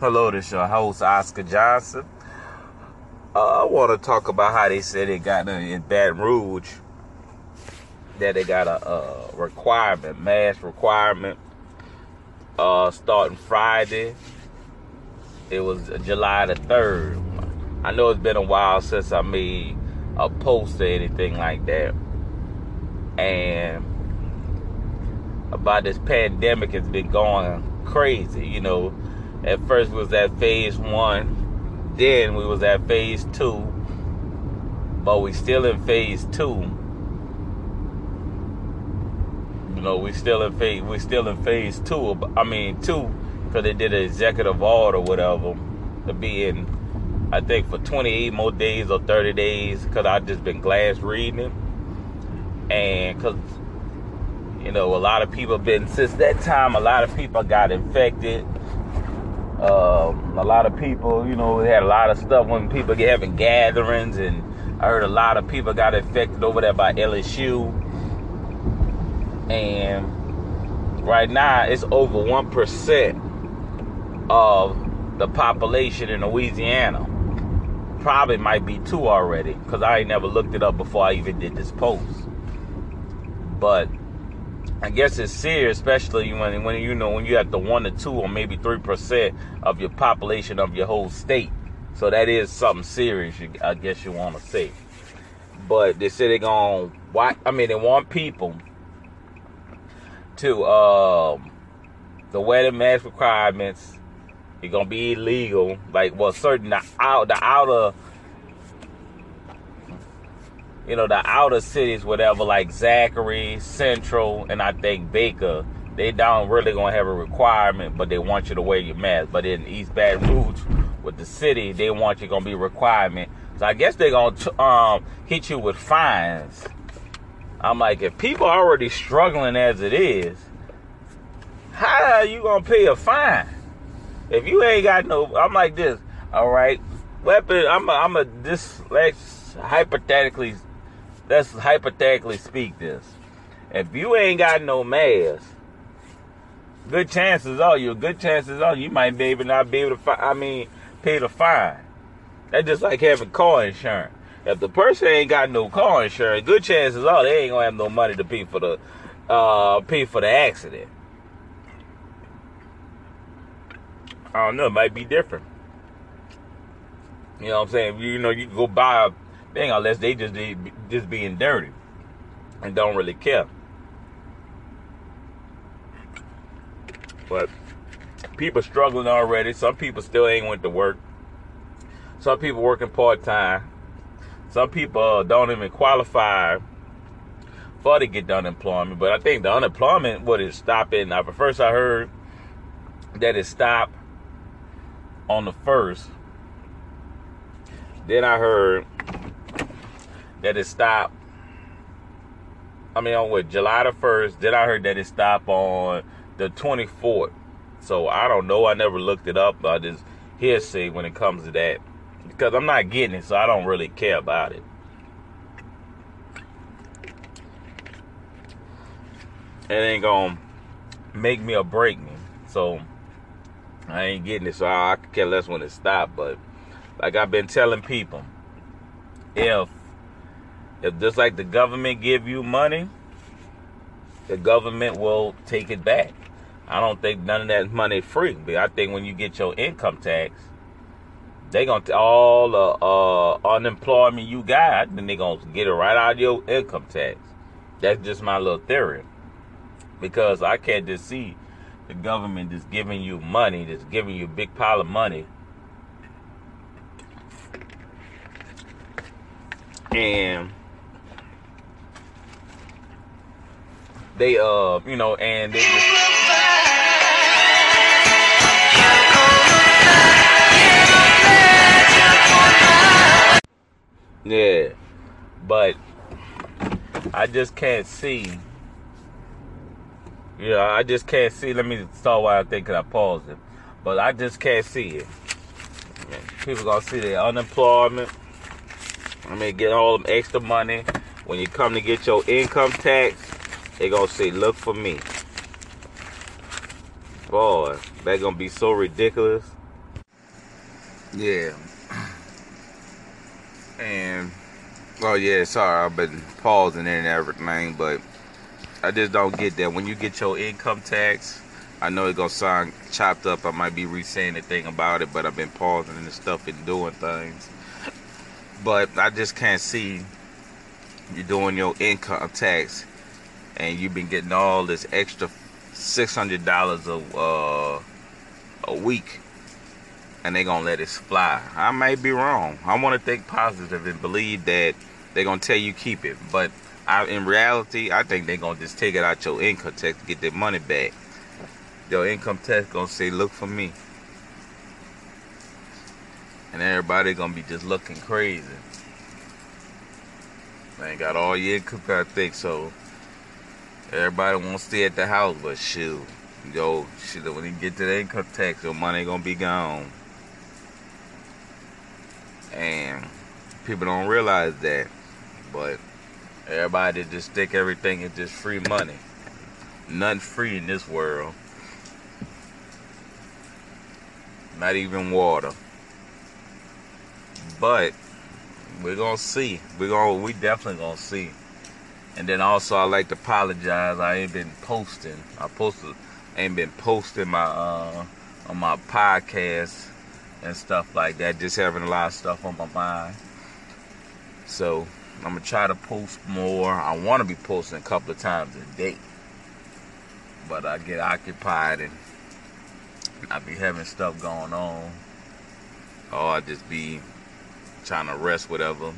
Hello, this is your host Oscar Johnson. Uh, I want to talk about how they said it got in Baton Rouge that they got a, a requirement, mask requirement, uh, starting Friday. It was July the third. I know it's been a while since I made a post or anything like that, and about this pandemic has been going crazy. You know, at first was at phase one, then we was at phase two, but we still in phase two. You know, we still in phase we still in phase two. I mean two, because they did an executive order, or whatever, to be in. I think for 28 more days or 30 days, because I just been glass reading and because you know, a lot of people been since that time. A lot of people got infected. Um, a lot of people, you know, had a lot of stuff when people get having gatherings, and I heard a lot of people got affected over there by LSU. And right now, it's over one percent of the population in Louisiana. Probably might be two already, because I ain't never looked it up before I even did this post. But I guess it's serious, especially when when you know when you have the one to two or maybe three percent of your population of your whole state. So that is something serious. I guess you want to say. But they say they're gonna. I mean, they want people to um the wedding mask requirements. It's gonna be illegal. Like well, certain the out the outer you know, the outer cities, whatever, like Zachary, Central, and I think Baker, they don't really gonna have a requirement, but they want you to wear your mask. But in East Baton Rouge, with the city, they want you gonna be requirement. So I guess they're gonna um, hit you with fines. I'm like, if people are already struggling as it is, how are you gonna pay a fine? If you ain't got no, I'm like this. All right, weapon. I'm a, I'm a this. Let's hypothetically let's hypothetically speak this. If you ain't got no mask, good chances are you, good chances are you might be able not be able to, fi- I mean, pay the fine. That's just like having car insurance. If the person ain't got no car insurance, good chances are they ain't gonna have no money to pay for the, uh, pay for the accident. I don't know, it might be different. You know what I'm saying? You know, you can go buy a thing unless they just be just being dirty and don't really care. But people struggling already. Some people still ain't went to work. Some people working part time. Some people uh, don't even qualify for to get the unemployment. But I think the unemployment what is stopping. Now, first I heard that it stopped on the first. Then I heard that it stopped. I mean, on what July the first. Then I heard that it stopped on the twenty fourth. So I don't know. I never looked it up. I just hearsay when it comes to that because I'm not getting it, so I don't really care about it. It ain't gonna make me or break me. So I ain't getting it, so I, I care less when it stopped. But like I've been telling people, if if just like the government give you money, the government will take it back. I don't think none of that money free. But I think when you get your income tax, they gonna all the uh, unemployment you got, then they gonna get it right out of your income tax. That's just my little theory. Because I can't just see the government just giving you money, just giving you a big pile of money. And they uh you know and they just yeah. But i just can't see. Yeah i just can't see. Let me start why i think i paused it. But i just can't see it. People gonna see their unemployment. I mean get all them extra money. When you come to get your income tax they gonna say, look for me. Boy, that gonna be so ridiculous. Yeah. And oh yeah, sorry, I've been pausing and everything, but I just don't get that. When you get your income tax, I know it's gonna sound chopped up. I might be re-saying the thing about it, but I've been pausing and stuff and doing things. But I just can't see you doing your income tax and you've been getting all this extra six hundred dollars a uh, a week and they're gonna let it fly. I may be wrong. I want to think positive and believe that they're gonna tell you keep it, but I, in reality, I think they're gonna just take it out your income tax to get their money back. Your income tax gonna say, "Look for me," and everybody gonna be just looking crazy. They got all your income tax think so. Everybody won't stay at the house, but shoot, yo, shit, when you get to the income tax, your money gonna be gone. And people don't realize that. But everybody just think everything is just free money. Nothing free in this world. Not even water. But we're gonna see. We're gonna we definitely gonna see. And then also I like to apologize. I ain't been posting. I posted ain't been posting my uh on my podcast and stuff like that. Just having a lot of stuff on my mind. So I'm gonna try to post more. I want to be posting a couple of times a day, but I get occupied and I be having stuff going on, or I just be trying to rest, whatever.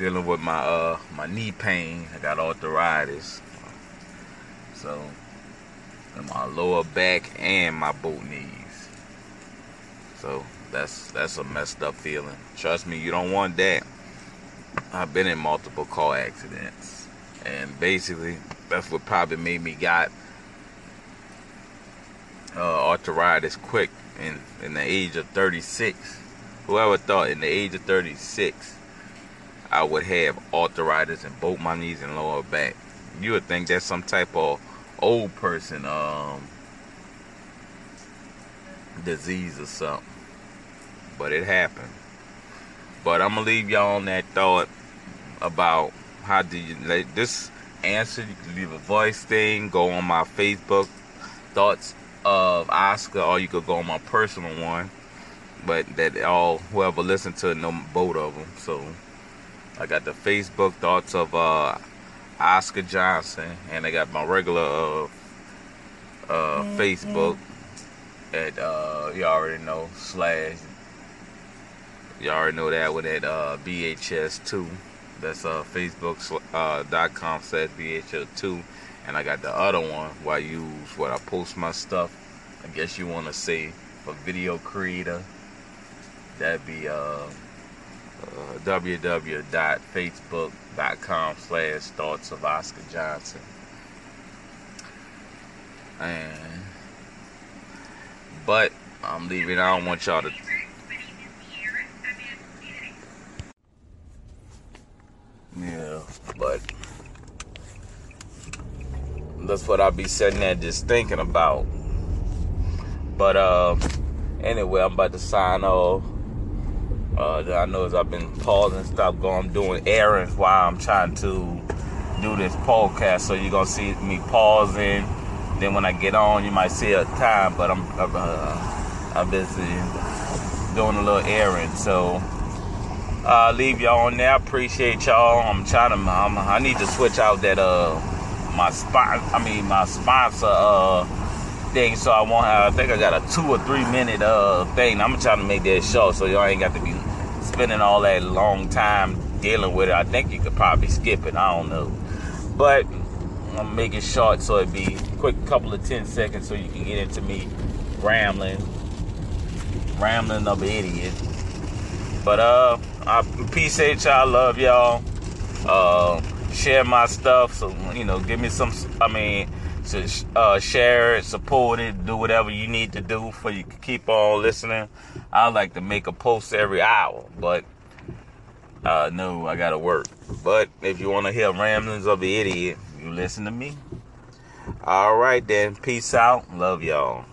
Dealing with my uh my knee pain. I got arthritis, so in my lower back and my both knees. So that's that's a messed up feeling. Trust me, you don't want that. I've been in multiple car accidents, and basically that's what probably made me got uh, arthritis quick in in the age of 36. Whoever thought in the age of 36 I would have arthritis in both my knees and lower back? You would think that's some type of old person um disease or something but it happened. But I'm gonna leave y'all on that thought about how do you like this answer. You can leave a voice thing, go on my Facebook thoughts of Oscar, or you could go on my personal one. But that all whoever listened to know both of them. So I got the Facebook thoughts of uh, Oscar Johnson, and I got my regular uh, uh, mm-hmm. Facebook at uh, you already know slash you already know that one at uh, BHS2. That's uh, Facebook.com uh, slash BHS2. And I got the other one where I use where I post my stuff. I guess you want to say for video creator. That'd be uh, www.facebook.com slash thoughts of Oscar Johnson. And but I'm leaving. I don't want y'all to Yeah, but that's what I'll be sitting there just thinking about. But uh, anyway, I'm about to sign off. Uh, I know as I've been pausing stop going, I'm doing errands while I'm trying to do this podcast. So you're gonna see me pausing. Then when I get on, you might see a time, but I'm uh, I'm busy doing a little errand. So uh, leave y'all on there. I appreciate y'all. I'm trying to. I'm, i need to switch out that uh my spot. I mean my sponsor uh thing, so I won't have. I think I got a two or three minute uh thing. I'm trying to make that short, so y'all ain't got to be spending all that long time dealing with it. I think you could probably skip it. I don't know, but I'm making short so it be quick, couple of ten seconds, so you can get into me rambling, rambling of idiot. But uh, I appreciate y'all. Love y'all. Uh, share my stuff. So you know, give me some. I mean, to uh, share it, support it, do whatever you need to do for you keep on listening. I like to make a post every hour, but uh, no, I gotta work. But if you want to hear ramblings of the idiot, you listen to me. All right then. Peace out. Love y'all.